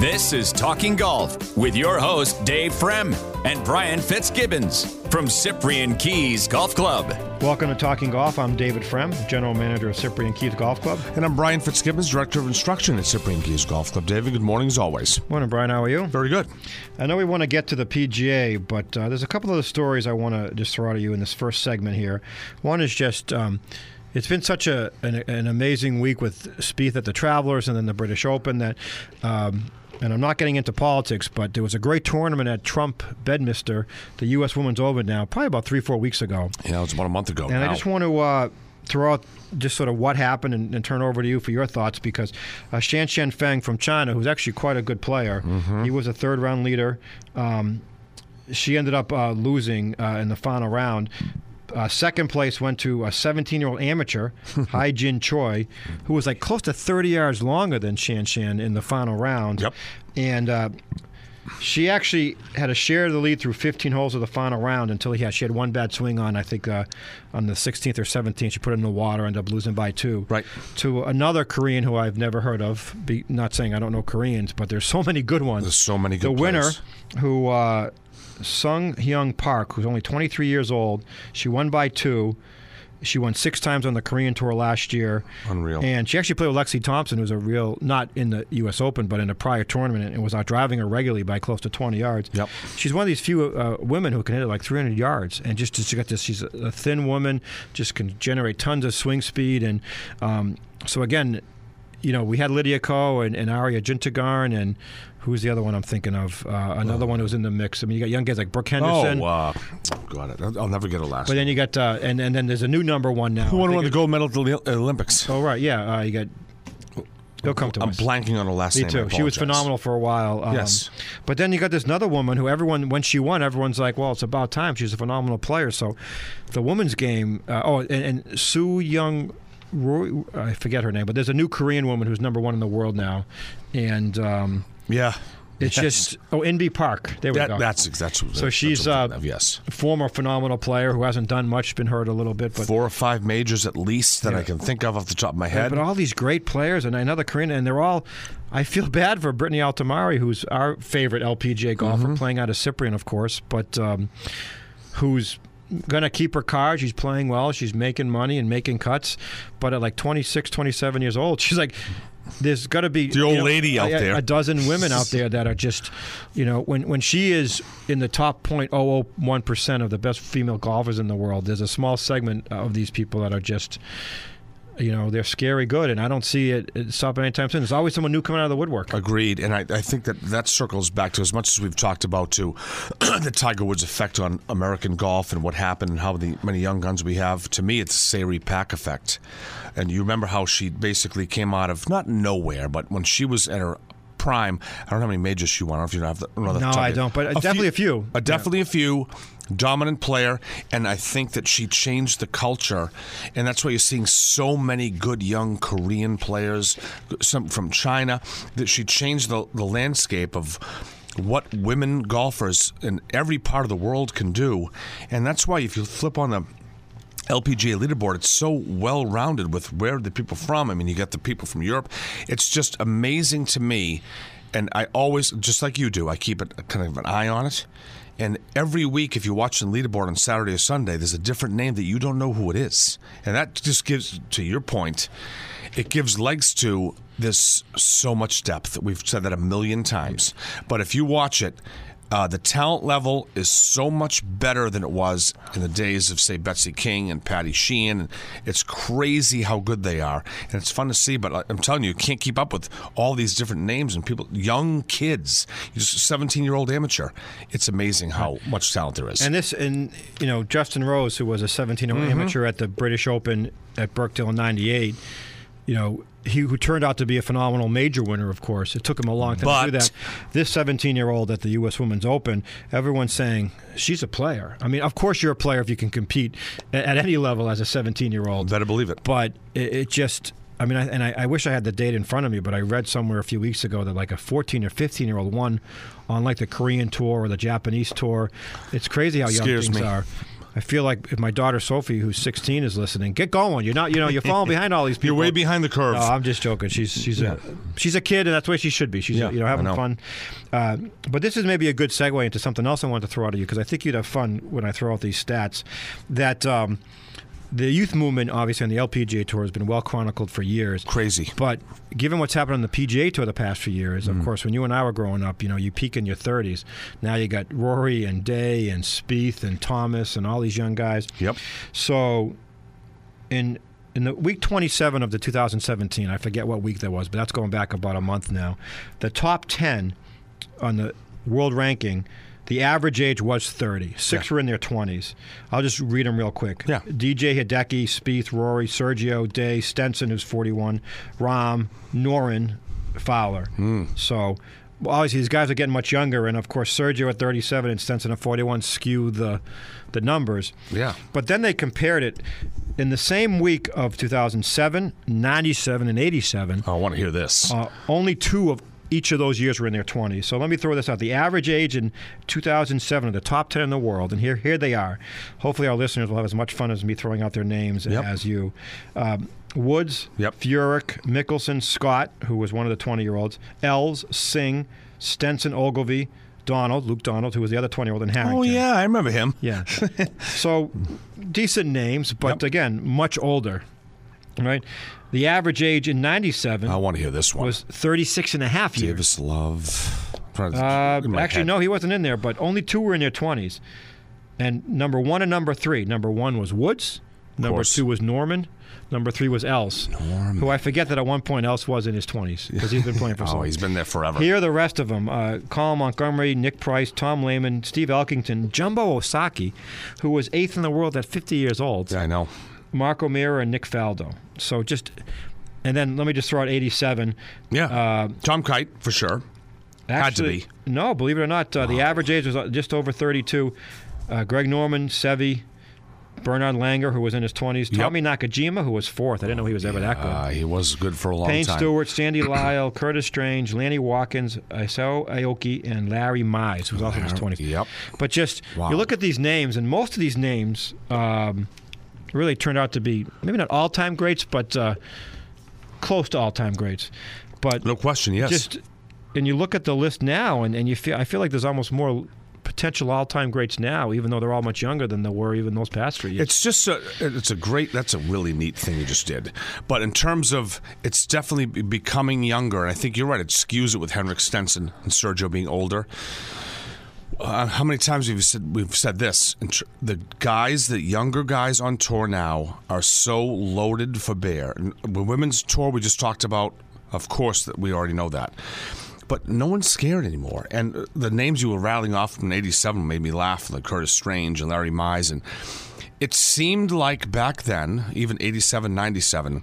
This is Talking Golf with your host, Dave Frem and Brian Fitzgibbons from Cyprian Keyes Golf Club. Welcome to Talking Golf. I'm David Frem, General Manager of Cyprian Keyes Golf Club. And I'm Brian Fitzgibbons, Director of Instruction at Cyprian Keyes Golf Club. David, good morning as always. Morning, Brian. How are you? Very good. I know we want to get to the PGA, but uh, there's a couple of the stories I want to just throw out at you in this first segment here. One is just. Um, it's been such a an, an, amazing week with Spieth at the Travelers and then the British Open that um, and I'm not getting into politics, but there was a great tournament at Trump Bedminster, the U.S. Women's Open now, probably about three, four weeks ago. Yeah, it was about a month ago. And now. I just want to uh, throw out just sort of what happened and, and, turn over to you for your thoughts because uh, Shan Shan Feng from China, who's actually quite a good player, mm-hmm. he was a third round leader. Um, she ended up uh, losing uh, in the final round uh, second place went to a 17 year old amateur, Hye-jin Choi, who was like close to 30 yards longer than Shan Shan in the final round. Yep. And uh, she actually had a share of the lead through 15 holes of the final round until he had she had one bad swing on I think uh, on the 16th or 17th she put it in the water ended up losing by two right to another Korean who I've never heard of be, not saying I don't know Koreans but there's so many good ones there's so many good the winner players. who uh, Sung Hyun Park, who's only 23 years old. She won by two. She won six times on the Korean Tour last year. Unreal. And she actually played with Lexi Thompson, who's a real, not in the U.S. Open, but in a prior tournament, and was out driving her regularly by close to 20 yards. Yep. She's one of these few uh, women who can hit it like 300 yards, and just she got this. She's a thin woman, just can generate tons of swing speed, and um, so again, you know, we had Lydia Ko and, and Ariya Jutanugarn and who's the other one I'm thinking of? Uh, another oh. one who's in the mix. I mean, you got young guys like Brooke Henderson. Oh, uh, got it. I'll never get a last. But then you got uh, and and then there's a new number one now. Who won the gold medal at the Olympics? Oh right, yeah. Uh, you got. He'll come to I'm us. blanking on her last Me name. too. She was phenomenal for a while. Um, yes. But then you got this another woman who everyone, when she won, everyone's like, well, it's about time. She's a phenomenal player. So the women's game, uh, oh, and, and So Yeon Ryu, I forget her name, but there's a new Korean woman who's number one in the world now, and um, yeah, it's yes. just oh Inbee Park. There we that, go. That's that's so that's she's uh, yes former phenomenal player who hasn't done much, been hurt a little bit, but four or five majors at least that yeah. I can think of off the top of my head. but all these great players and another Korean, and they're all. I feel bad for Brittany Altomare, who's our favorite LPGA golfer, mm-hmm. playing out of Cyprian, of course, but um, who's going to keep her card. She's playing well. She's making money and making cuts. But at like 26, 27 years old, she's like, there's got to be the old you know, lady out a, there. A dozen women out there that are just, you know, when when she is in the top 0.001 percent of the best female golfers in the world, there's a small segment of these people that are just you know they're scary good, and I don't see it, stopping anytime soon. There's always someone new coming out of the woodwork. Agreed, and I, I think that that circles back to as much as we've talked about to the Tiger Woods' effect on American golf and what happened and how the many young guns we have. To me, it's Se Ri Pak effect, and you remember how she basically came out of not nowhere, but when she was at her prime. I don't know how many majors she won. I don't know if you have the. No, I don't. But a definitely a few. Uh, a definitely yeah. a few dominant player, and I think that she changed the culture, and that's why you're seeing so many good young Korean players, some from China, that she changed the, the landscape of what women golfers in every part of the world can do, and that's why if you flip on the LPGA leaderboard, it's so well rounded with where the people from. I mean, you got the people from Europe. It's just amazing to me. And I always, just like you do, I keep it kind of an eye on it. And every week, if you watch the leaderboard on Saturday or Sunday, there's a different name that you don't know who it is. And that just gives, to your point, it gives legs to this so much depth. We've said that a million times. But if you watch it, uh, the talent level is so much better than it was in the days of, say, Betsy King and Patty Sheehan. It's crazy how good they are, and it's fun to see. But I'm telling you, you can't keep up with all these different names and people, young kids, just 17 year old amateur. It's amazing how much talent there is. And this, and you know, Justin Rose, who was a 17 year old mm-hmm. amateur at the British Open at Birkdale in '98 you know, he who turned out to be a phenomenal major winner, of course. It took him a long time to do that. This 17 year old at the U.S. Women's Open, everyone's saying she's a player. I mean, of course, you're a player if you can compete at, at any level as a 17 year old. Better believe it. But it, it just. I mean, I, and I, I wish I had the date in front of me, but I read somewhere a few weeks ago that like a 14 or 15 year old won on like the Korean tour or the Japanese tour. It's crazy how young Scares things me. are. I feel like if my daughter Sophie, who's 16, is listening, get going. You're not, you know, you're falling behind all these people. You're way behind the curve. No, I'm just joking. She's she's a she's a kid, and that's the way she should be. She's Yeah, you know having know. fun. Uh, but this is maybe a good segue into something else I wanted to throw out at you because I think you'd have fun when I throw out these stats. That um, the youth movement, obviously, on the LPGA tour has been well chronicled for years. Crazy. But given what's happened on the PGA tour the past few years, Mm. of course, when you and I were growing up, you know, you peak in your 30s. Now you got Rory and Day and Spieth and Thomas and all these young guys. Yep. So, in in the week 27 of the 2017, I forget what week that was, but that's going back about a month now. The top 10 on the world ranking, the average age was 30. Six Yeah. were in their 20s. I'll just read them real quick. Yeah. DJ Hideki, Spieth, Rory, Sergio, Day, Stenson, who's 41, Rahm, Noren, Fowler. Hmm. So. well, Obviously, these guys are getting much younger, and of course, Sergio at 37 and Stenson at 41 skew the the numbers. Yeah. But then they compared it in the same week of 2007, 97, and 87. I want to hear this. Uh, only two of each of those years were in their 20s. So let me throw this out. The average age in 2007 of the top 10 in the world, and here here they are. Hopefully, our listeners will have as much fun as me throwing out their names Yep. as you. Um, Woods, Yep. Furyk, Mickelson, Scott, who was one of the 20 year olds, Els, Singh, Stenson, Ogilvy, Donald, Luke Donald, who was the other 20 year old in Harrington. oh yeah, I remember him. Yeah. so decent names, but Yep. again, much older. Right? The average age in 97 I want to hear this one. was 36 and a half years. Davis Love. Uh, actually, head. no, he wasn't in there, but only two were in their 20s. And number one and number three. Number one was Woods. Number two was Norman. Number three was Els, who I forget that at one point Els was in his 20s because he's been playing for so Oh, he's been there forever. Here are the rest of them: uh, Colin Montgomerie, Nick Price, Tom Lehman, Steve Elkington, Jumbo Ozaki, who was eighth in the world at 50 years old. Yeah, I know. Mark O'Meara and Nick Faldo. So just, and then let me just throw out 87. Yeah. Uh, Tom Kite for sure. Had to be. No, believe it or not, uh, the average age was uh, just over 32. Uh, Greg Norman, Seve, Bernard Langer, who was in his 20s, Yep. Tommy Nakajima, who was fourth. I didn't know he was ever that good. He was good for a long Payne time. Stewart, Sandy Lyle, Curtis Strange, Lanny Wadkins, Isao Aoki, and Larry Mize, who was also in his 20s. Yep. But just Wow. you look at these names, and most of these names um, really turned out to be maybe not all-time greats, but uh, close to all-time greats. But No question. Yes. just and you look at the list now, and, and you feel I feel like there's almost more potential all-time greats now, even though they're all much younger than they were even those past three years. It's just a, it's a great, that's a really neat thing you just did. But in terms of, it's definitely becoming younger. And I think you're right. It skews it with Henrik Stenson and Sergio being older. Uh, how many times have you said we've said this? The guys, the younger guys on tour now, are so loaded for bear. The women's tour we just talked about, of course, that we already know that. But no one's scared anymore. And uh, the names you were rattling off from '87 made me laugh, like Curtis Strange and Larry Mize. And it seemed like back then, even '87, '97 that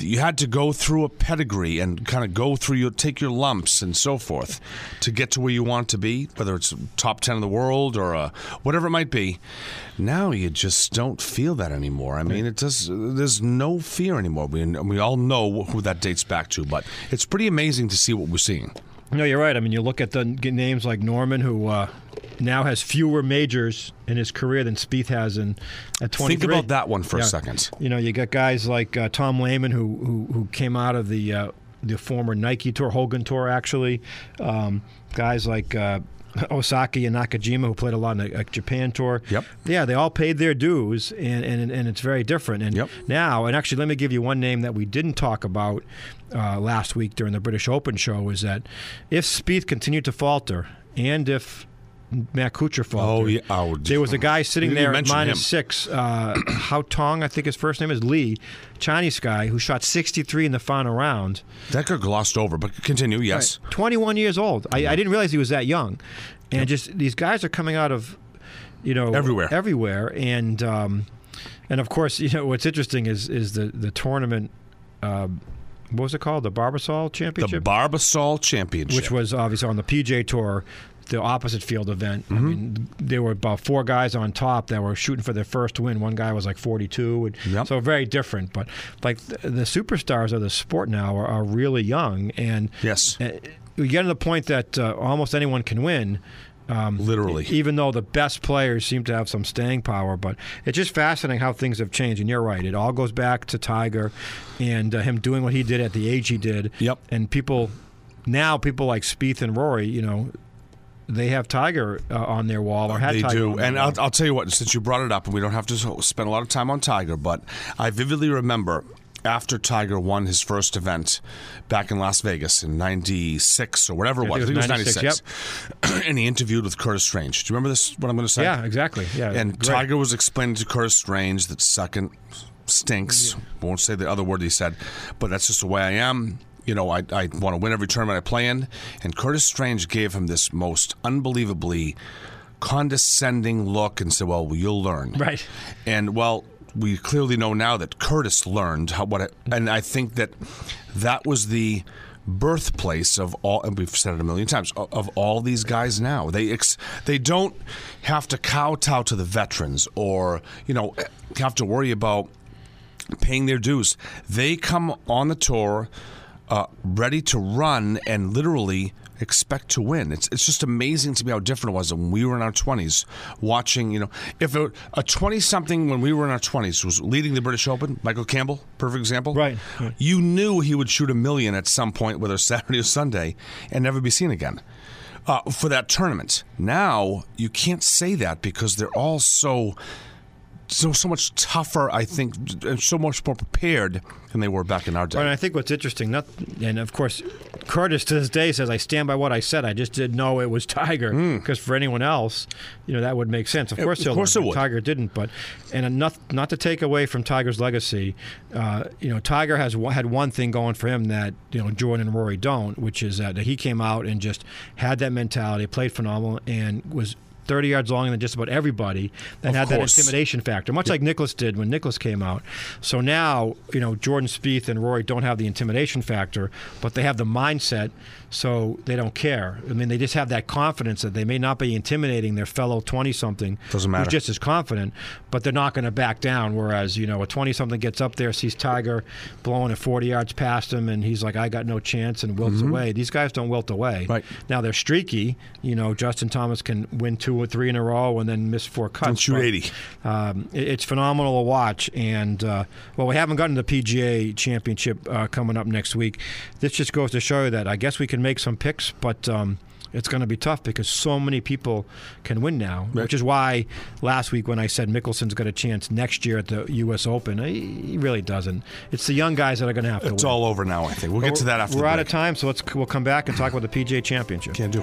you had to go through a pedigree and kind of go through your take your lumps and so forth to get to where you want to be whether it's top 10 in the world or uh, whatever it might be. Now you just don't feel that anymore. I mean it does there's no fear anymore. We, we all know who that dates back to but it's pretty amazing to see what we're seeing No, you're right. I mean, you look at the names like Norman, who uh, now has fewer majors in his career than Spieth has in at 23. think about that one for a second You know, you got guys like uh, Tom Lehman, who, who who came out of the uh, the former Nike Tour, Hogan Tour, actually. Um, guys like. Ozaki and Nakajima, who played a lot in the Japan tour. Yep. Yeah, they all paid their dues, and, and, and it's very different. And Yep. now, and actually, let me give you one name that we didn't talk about uh, last week during the British Open show is that if Spieth continued to falter, and if Matt Kuchar Oh, yeah. Oh, there was a guy sitting there at minus him. six, uh, Haotong, I think his first name is Lee, Chinese guy who shot 63 in the final round. that got glossed over but continue yes 21 years old. I, I didn't realize he was that young. And just these guys are coming out of, you know, Everywhere. everywhere, and um, and of course, you know what's interesting is is the the tournament uh, what was it called? The Barbasol Championship. The Barbasol Championship. which was obviously on the PJ Tour. The opposite field event. I Mm-hmm. mean, there were about four guys on top that were shooting for their first win. One guy was like 42, and Yep. so very different. But like the, the superstars of the sport now are, are really young, and Yes. uh, we get to the point that uh, almost anyone can win. Um, Literally. even though the best players seem to have some staying power, but it's just fascinating how things have changed. And you're right; it all goes back to Tiger and uh, him doing what he did at the age he did. Yep. And people now, people like Spieth and Rory, you know, they have Tiger uh, on their wall or had they Tiger. do, on their and. I'll, I'll tell you what. Since you brought it up, and we don't have to spend a lot of time on Tiger, but I vividly remember after Tiger won his first event back in Las Vegas in '96 or whatever it was. I think it was was 96, '96, and he interviewed with Curtis Strange. Do you remember this? What I'm going to say? yeah, exactly. Yeah, And great. Tiger was explaining to Curtis Strange that second stinks. Won't say the other word he said, but that's just the way I am. You know, I, I want to win every tournament I play in. And Curtis Strange gave him this most unbelievably condescending look and said, "Well, you'll learn." Right. And well, we clearly know now that Curtis learned how, what, it, and I think that that was the birthplace of all. And we've said it a million times of, of all these guys. Now they ex, they don't have to kowtow to the veterans or you know have to worry about paying their dues. They come on the tour uh, ready to run and literally expect to win. It's it's just amazing to me how different it was when we were in our twenties, watching. You know, if a, a twenty something when we were in our twenties was leading the British Open, Michael Campbell, perfect example. Right, right. You knew he would shoot a million at some point, whether Saturday or Sunday, and never be seen again. Uh, for that tournament. Now you can't say that because they're all so so so much tougher, I think, and so much more prepared than they were back in our day. And I think what's interesting, not, and of course, Curtis to this day says, "I stand by what I said. I just didn't know it was Tiger." Because for anyone else, you know, that would make sense. Of Hmm. Course, of course it would. Tiger didn't. But and not not to take away from Tiger's legacy, uh, you know, Tiger has had one thing going for him that you know Jordan and Rory don't, which is that he came out and just had that mentality, played phenomenal, and was. 30 yards longer than just about everybody that Of had that intimidation factor, much like Nicklaus did when Nicklaus came out. So now, you know, Jordan Spieth and Rory don't have the intimidation factor, but they have the mindset, so they don't care. I mean, they just have that confidence that they may not be intimidating their fellow 20 something Doesn't matter. who's just as confident, but they're not going to back down. Whereas, you know, a 20 something gets up there, sees Tiger blowing at 40 yards past him, and he's like, I got no chance, and wilts away. These guys don't wilt away. Mm-hmm. Right. Now, they're streaky. You know, Justin Thomas can win two or three in a row and then miss four cuts. And shoot 80. Um, it- it's phenomenal to watch. And, uh, well, we haven't gotten the PGA championship uh, coming up next week. This just goes to show you that I guess we can make some picks, but. Um, it's going to be tough because so many people can win now, which is why last week when I said Mickelson's got a chance next year at the U.S. Open, he really doesn't. It's the young guys that are going to have to It's win. all over now. I think we'll get to that after We're out break. of time, so let's we'll come back and talk about the PGA Championship. Can't do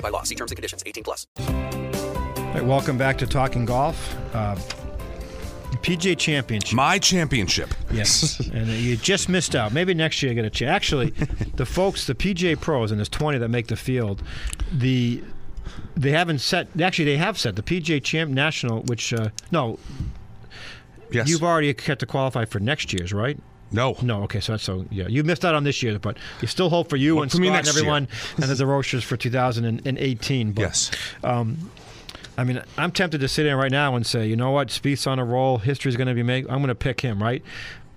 prohibited by law. See terms and conditions. 18 plus. All right, welcome back to Talking Golf. Uh, PGA Championship. My championship. Yes, and you just missed out. Maybe next year you get a chance. Actually, the folks, the PGA pros, and there's 20 that make the field. The they haven't set. Actually, they have set the PGA Champ National, which uh, no, Yes. you've already kept to qualify for next year's, right? No. No, okay, so that's so yeah, you missed out on this year, but you still hope for you Look and for Scott and everyone, and the DeRochers for 2018. But, Yes. Um, I mean, I'm tempted to sit in right now and say, you know what, Spieth's on a roll. History's going to be made. I'm going to pick him, right?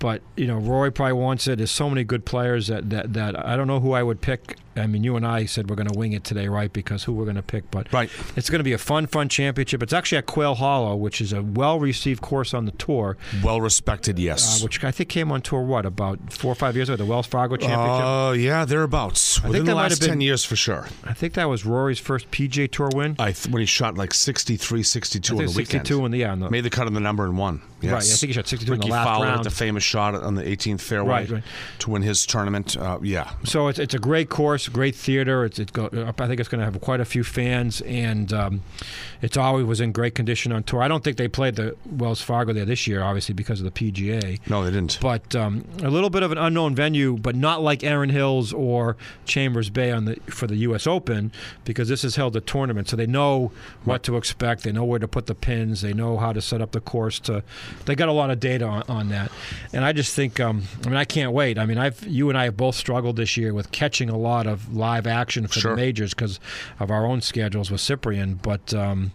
But you know, Rory probably wants it. There's so many good players that that, that I don't know who I would pick. I mean, you and I said we're going to wing it today, right? Because who we're going to pick, but Right. it's going to be a fun, fun championship. It's actually at Quail Hollow, which is a well-received course on the tour, Well respected, uh, yes. which I think came on tour what about four or five years ago, the Wells Fargo Championship. Uh, yeah, thereabouts. think Within the last been- 10 years for sure. I think that was Rory's first PJ Tour win. I th- when he shot like 63, 62 I on the weekend. 62 in the yeah, on the, Made the cut on the number and won. Yes. Right, I think he shot 62 in the last Fowler round. the famous shot on the 18th fairway Right, right. to win his tournament. Uh, yeah. So it's, it's a great course, great theater. It's, it's go, I think it's going to have quite a few fans, and um, it's always was in great condition on tour. I don't think they played the Wells Fargo there this year, obviously because of the PGA. No, they didn't. But um, a little bit of an unknown venue, but not like Erin Hills or Chambers Bay on the for the U.S. Open, because this is held a tournament, so they know what to expect. They know where to put the pins. They know how to set up the course. To they got a lot of data on, on that, and I just think, um, I mean, I can't wait. I mean, I've you and I have both struggled this year with catching a lot of live action for Sure. the majors because of our own schedules with Cyprian, but. Um,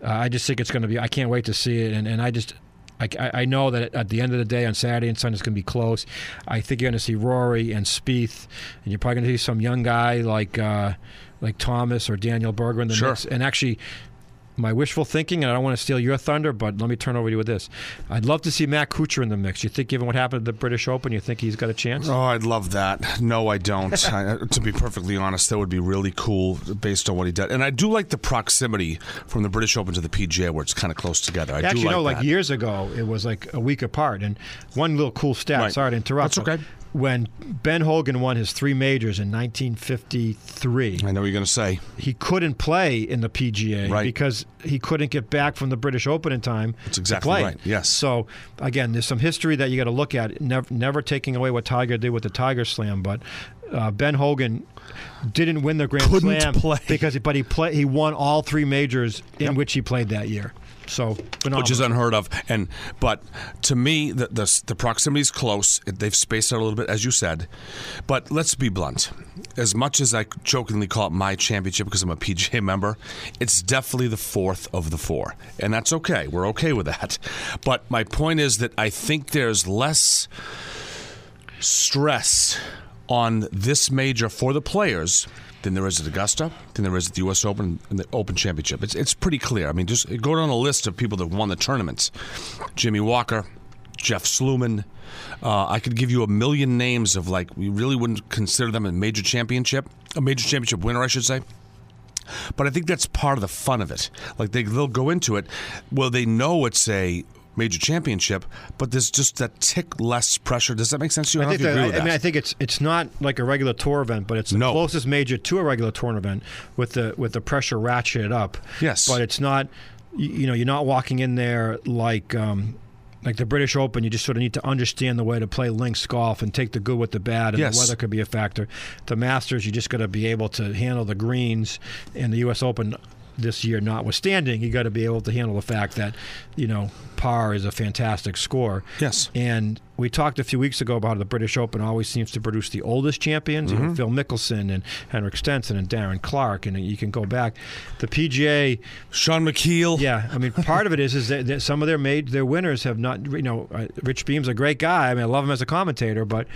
I just think it's going to be. I can't wait to see it, and, and I just. I, I I know that at the end of the day on Saturday and Sunday it's going to be close. I think you're going to see Rory and Spieth, and you're probably going to see some young guy like uh, like Thomas or Daniel Berger in the Sure. mix. And actually, my wishful thinking, and I don't want to steal your thunder, but let me turn over to you with this. I'd love to see Matt Kuchar in the mix. You think, given what happened at the British Open, you think he's got a chance? Oh, I'd love that. No, I don't. I, to be perfectly honest, that would be really cool based on what he did. And I do like the proximity from the British Open to the PGA, where it's kind of close together. I Actually, do like no, like that. years ago, it was like a week apart. And one little cool stat, Right. sorry to interrupt. That's okay. When Ben Hogan won his three majors in 1953, I know what you're going to say. he couldn't play in the PGA Right. because he couldn't get back from the British Open in time. That's to exactly play. right, yes. So again, there's some history that you got to look at. Never, never taking away what Tiger did with the Tiger Slam, but uh, Ben Hogan didn't win the Grand Couldn't Slam play. because, but he play, he won all three majors in which he played that year. So phenomenal. which is unheard of. And but to me, the the, the proximity is close. They've spaced out a little bit, as you said. But let's be blunt. As much as I jokingly call it my championship because I'm a PGA member, it's definitely the fourth of the four, and that's okay. We're okay with that. But my point is that I think there's less stress on this major for the players than there is at Augusta, than there is at the U.S. Open and the Open Championship. It's it's pretty clear. I mean, just go down a list of people that won the tournaments: Jimmy Walker, Jeff Sluman. Uh, I could give you a million names of like we really wouldn't consider them a major championship, a major championship winner, I should say. But I think that's part of the fun of it. Like they, they'll go into it, well, they know it's a major championship, but there's just that tick less pressure. Does that make sense to you? I, I think know if you that, I mean, I think it's it's not like a regular tour event, but it's the No. closest major to a regular tour event with the with the pressure ratcheted up. Yes. but it's not. You, you know, you're not walking in there like. Um, like the British Open, you just sort of need to understand the way to play links golf and take the good with the bad, and Yes. the weather could be a factor. The Masters, you just got to be able to handle the greens, and the U.S. Open this year notwithstanding, you got to be able to handle the fact that you know par is a fantastic score. Yes. And we talked a few weeks ago about how the British Open always seems to produce the oldest champions. Mm-hmm. You know, Phil Mickelson and Henrik Stenson and Darren Clarke, and you can go back. The PGA, Shaun Micheel. yeah, I mean, part of it is is that, that some of their made their winners have not. You know, uh, Rich Beem's a great guy. I mean, I love him as a commentator, but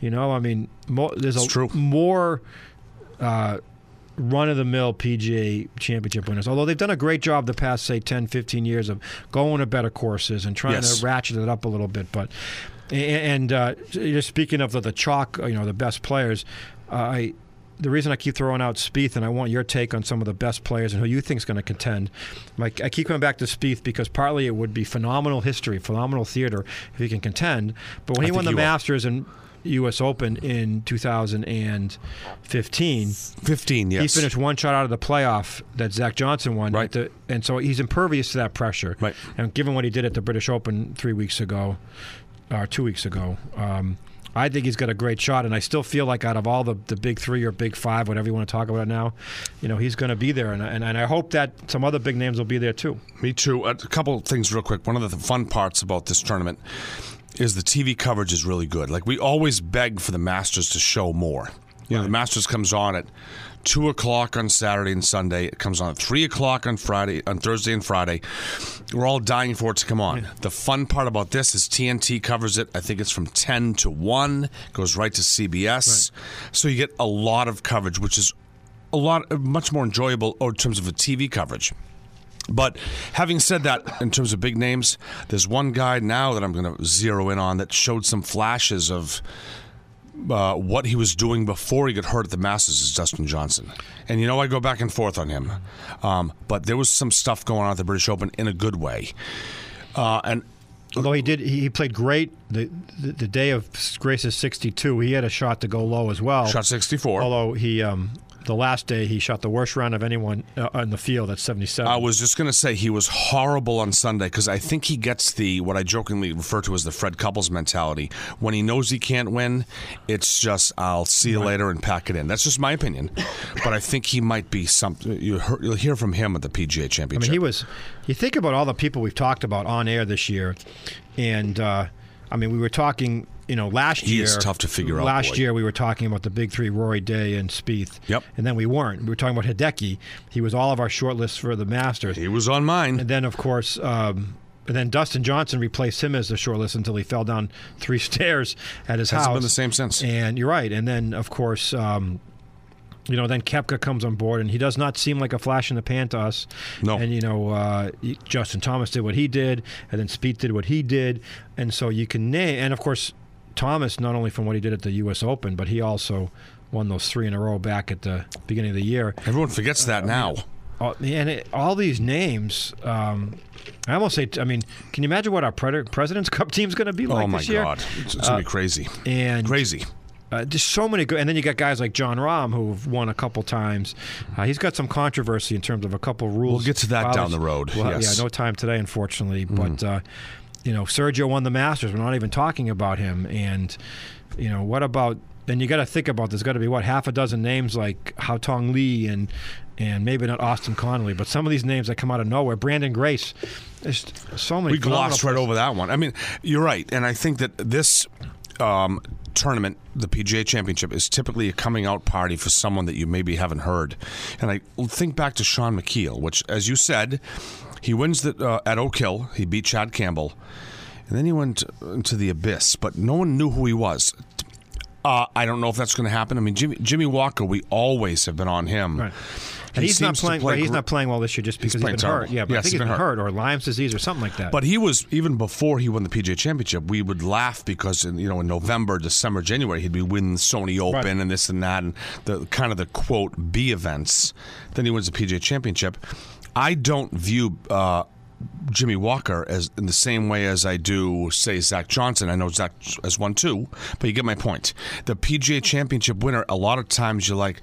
you know, I mean, mo- there's a more. Uh, Run of the mill PGA championship winners. Although they've done a great job the past, say, 10, 15 years of going to better courses and trying Yes. to ratchet it up a little bit. But and uh, just speaking of the, the chalk, you know, the best players, uh, I the reason I keep throwing out Spieth, and I want your take on some of the best players and who you think is going to contend. Like I keep coming back to Spieth because partly it would be phenomenal history, phenomenal theater if he can contend. But when I he won the he will. Masters and U.S. Open in 2015. 15, yes. He finished one shot out of the playoff that Zach Johnson won. Right. the- and so he's impervious to that pressure. Right. And given what he did at the British Open three weeks ago, or two weeks ago, um, I think he's got a great shot. And I still feel like out of all the, the big three or big five, whatever you want to talk about now, you know, he's going to be there. And, I- and, and I hope that some other big names will be there too. Me too. A couple of things, real quick. One of the fun parts about this tournament is the TV coverage is really good. Like we always beg for the Masters to show more. You know, the Masters comes on at two o'clock on Saturday and Sunday. It comes on at three o'clock on Friday, on Thursday and Friday. We're all dying for it to come on. The fun part about this is TNT covers it. I think it's from ten to one. Goes right to CBS, so you get a lot of coverage, which is a lot much more enjoyable oh, in terms of the TV coverage. But having said that, in terms of big names, there's one guy now that I'm going to zero in on that showed some flashes of uh, what he was doing before he got hurt at the Masters is Dustin Johnson. And you know, I go back and forth on him. Um, but there was some stuff going on at the British Open in a good way. Uh, and Although he did, he played great the, the the day of Grace's 62. He had a shot to go low as well. shot 64. Although he, um, the last day, he shot the worst round of anyone uh, in the field at 77. I was just going to say he was horrible on Sunday because I think he gets the what I jokingly refer to as the Fred Couples mentality. When he knows he can't win, it's just I'll see you later and pack it in. That's just my opinion, but I think he might be something. You hear- You'll hear from him at the PGA Championship. I mean, he was. You think about all the people we've talked about on air this year, and uh, I mean, we were talking. You know, last He year is tough to figure out, Last year, we were talking about the big three: Rory Day and Spieth. Yep. And then we weren't. We were talking about Hideki. He was all of our short lists for the Masters. He was on mine. And then, of course, um, and then Dustin Johnson replaced him as the short list until he fell down three stairs at his Hasn't house. been the same since. And you're right. And then, of course, um, you know, then Koepka comes on board, and he does not seem like a flash in the pan to us. No. And you know, uh, Justin Thomas did what he did, and then Speed did what he did, and so you can name. And of course, Thomas not only from what he did at the U.S. Open, but he also won those three in a row back at the beginning of the year. Everyone forgets that now. Uh, and it, all these names, um, I almost say, I mean, can you imagine what our Pred- President's Cup team's going to be like oh my this year? God, it's, it's gonna be crazy. And Crazy. uh, just so many good. And then you got guys like Jon Rahm who've won a couple times. Uh, he's got some controversy in terms of a couple rules. We'll get to that down the road, Well, yes. Yeah, no time today, unfortunately. But uh, you know, Sergio won the Masters. We're not even talking about him. And you know, what about? Then you got to think about. There's got to be what half a dozen names like Haotong Li and and maybe not Austin Connelly, but some of these names that come out of nowhere. Branden Grace. There's so many. we glossed right over that one. I mean, you're right, and I think that this um, tournament, the PGA Championship, is typically a coming out party for someone that you maybe haven't heard. And I think back to Shaun Micheel, which, as you said, he wins the, uh, at Oak Hill. He beat Chad Campbell, and then he went into the abyss, but no one knew who he was. Uh, I don't know if that's going to happen. I mean, Jimmy, Jimmy Walker, we always have been on him. Right. And He he's not to playing. play right, he's not playing well this year just because he's playing been hurt. Yeah, but I think he's he's been been hurt. hurt or Lyme's disease or something like that. But he was even before he won the PGA Championship. We would laugh because in, you know in November, December, January, he'd be winning the Sony Open Right. and this and that and the kind of the quote B events. Then he wins the PGA Championship. I don't view. Uh, Jimmy Walker as in the same way as I do, say, Zach Johnson. I know Zach has won two, but you get my point. The PGA Championship winner, a lot of times you're like,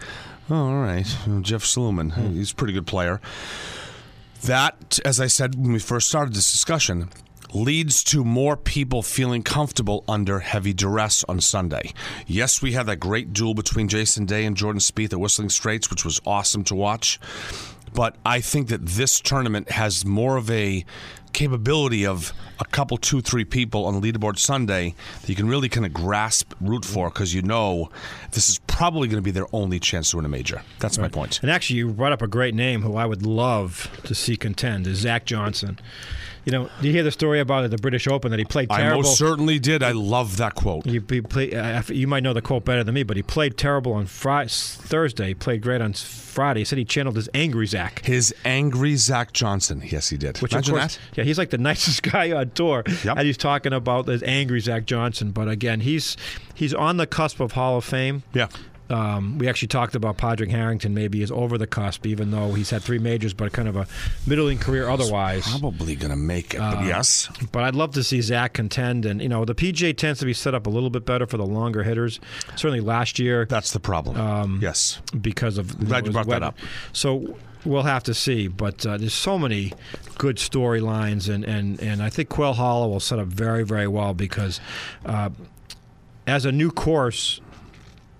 oh, all right, Jeff Sluman, he's a pretty good player. That, as I said when we first started this discussion, leads to more people feeling comfortable under heavy duress on Sunday. Yes, we had that great duel between Jason Day and Jordan Spieth at Whistling Straits, which was awesome to watch. But I think that this tournament has more of a capability of a couple, two, three people on the leaderboard Sunday that you can really kind of grasp, root for, because you know this is probably going to be their only chance to win a major. That's my point. And actually, you brought up a great name who I would love to see contend is Zach Johnson. You know, do you hear the story about at the British Open that he played terrible? I most certainly did. I love that quote. He, he play, uh, you might know the quote better than me, but he played terrible on Friday, Thursday. He played great on Friday. He said he channeled his angry Zach. His angry Zach Johnson. Yes, he did. Which Imagine of course, that. yeah, he's like the nicest guy on tour, Yep. and he's talking about this angry Zach Johnson. But again, he's he's on the cusp of Hall of Fame. Yeah. Um, we actually talked about Padraig Harrington maybe is over the cusp, even though he's had three majors, but kind of a middling career otherwise. Probably going to make it, Uh, but yes. But I'd love to see Zach contend, and you know the PGA tends to be set up a little bit better for the longer hitters. Certainly last year, That's the problem. yes. because of glad you brought that up. So we'll have to see. But uh, there's so many good storylines, and, and, and I think Quail Hollow will set up very very well because uh, as a new course.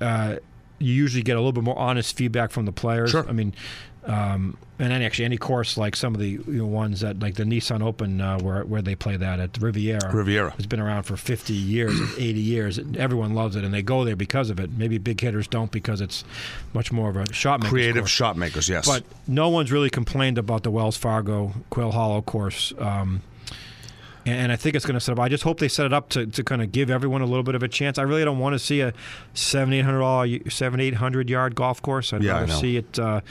Uh, you usually get a little bit more honest feedback from the players. Sure. I mean, um, and then actually any course like some of the you know, ones that like the Nissan Open uh, where where they play that at Riviera. Riviera. It's been around for 50 years, 80 years. Everyone loves it, and they go there because of it. Maybe big hitters don't because it's much more of a shot maker's Creative course. shot makers, yes. But no one's really complained about the Wells Fargo Quail Hollow course. Um, and I think it's going to set up. I just hope they set it up to, to kind of give everyone a little bit of a chance. I really don't want to see a seven eight hundred dollar seven eight hundred yard golf course. I'd Yeah, rather see it uh,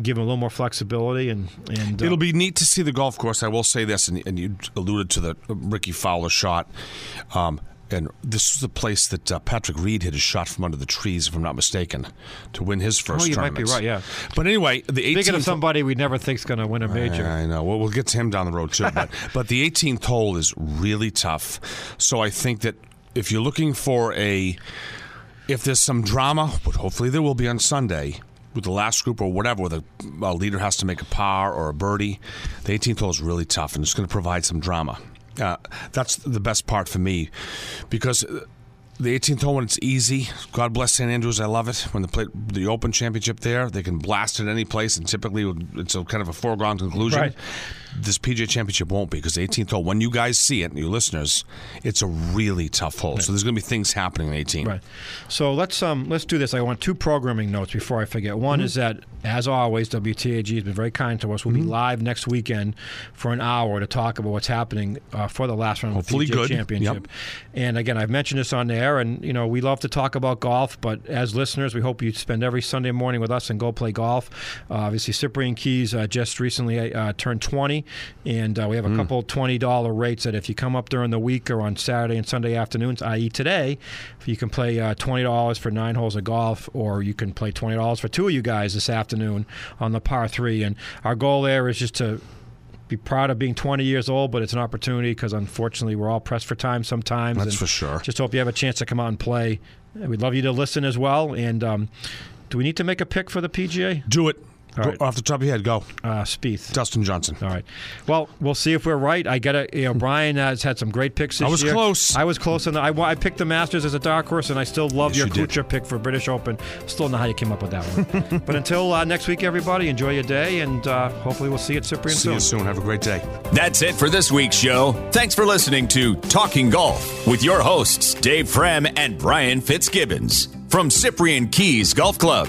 give them a little more flexibility and and uh, It'll be neat to see the golf course. I will say this, and, and you alluded to the Rickie Fowler shot. Um, and this was the place that uh, Patrick Reed hit his shot from under the trees, if I'm not mistaken, to win his first Oh, you might be right, yeah. But anyway, the 18th. Speaking of somebody we never think's going to win a major. I know. Well, we'll get to him down the road too. But but the 18th hole is really tough. So I think that if you're looking for a, if there's some drama, but hopefully there will be on Sunday with the last group or whatever, where the a leader has to make a par or a birdie, the 18th hole is really tough and it's going to provide some drama. Uh, that's the best part for me because. uh, The 18th hole when it's easy. God bless St Andrews. I love it when they play the Open Championship there. They can blast it any place, and typically it's a kind of a foregone conclusion. Right. This PGA Championship won't be because the 18th hole. When you guys see it, you listeners, it's a really tough hole. So there's going to be things happening in 18. Right. So let's um let's do this. I want two programming notes before I forget. Mm-hmm. One is that, as always, WTAG has been very kind to us. We'll Mm-hmm. be live next weekend for an hour to talk about what's happening uh, for the last round Hopefully of the PGA good. Championship. Yep. And again, I've mentioned this on the air, and you know we love to talk about golf, but as listeners, we hope you spend every Sunday morning with us and go play golf. Uh, obviously, Cyprian Keyes uh, just recently uh, turned 20, and uh, we have Mm. a couple twenty dollar rates that if you come up during the week or on Saturday and Sunday afternoons, i.e. today, you can play uh, twenty dollars for nine holes of golf, or you can play twenty dollars for two of you guys this afternoon on the par three. And our goal there is just to be proud of being 20 years old, but it's an opportunity because unfortunately we're all pressed for time sometimes. That's and for sure. Just hope you have a chance to come out and play. We'd love you to listen as well. And um, do we need to make a pick for the PGA? Do it. All Go, right. Off the top of your head, go. Uh, Spieth. Dustin Johnson. All right. Well, we'll see if we're right. I got to, you know, Brian has had some great picks this I was year. close. I was close, and I, I picked the Masters as a dark horse, and I still love Yes, your you did. Kuchar pick for British Open. Still don't know how you came up with that one. but until uh, next week, everybody, enjoy your day, and uh, hopefully we'll see you at Cyprian See soon. you soon. Have a great day. That's it for this week's show. Thanks for listening to Talking Golf with your hosts, Dave Frem and Brian Fitzgibbons from Cyprian Keyes Golf Club.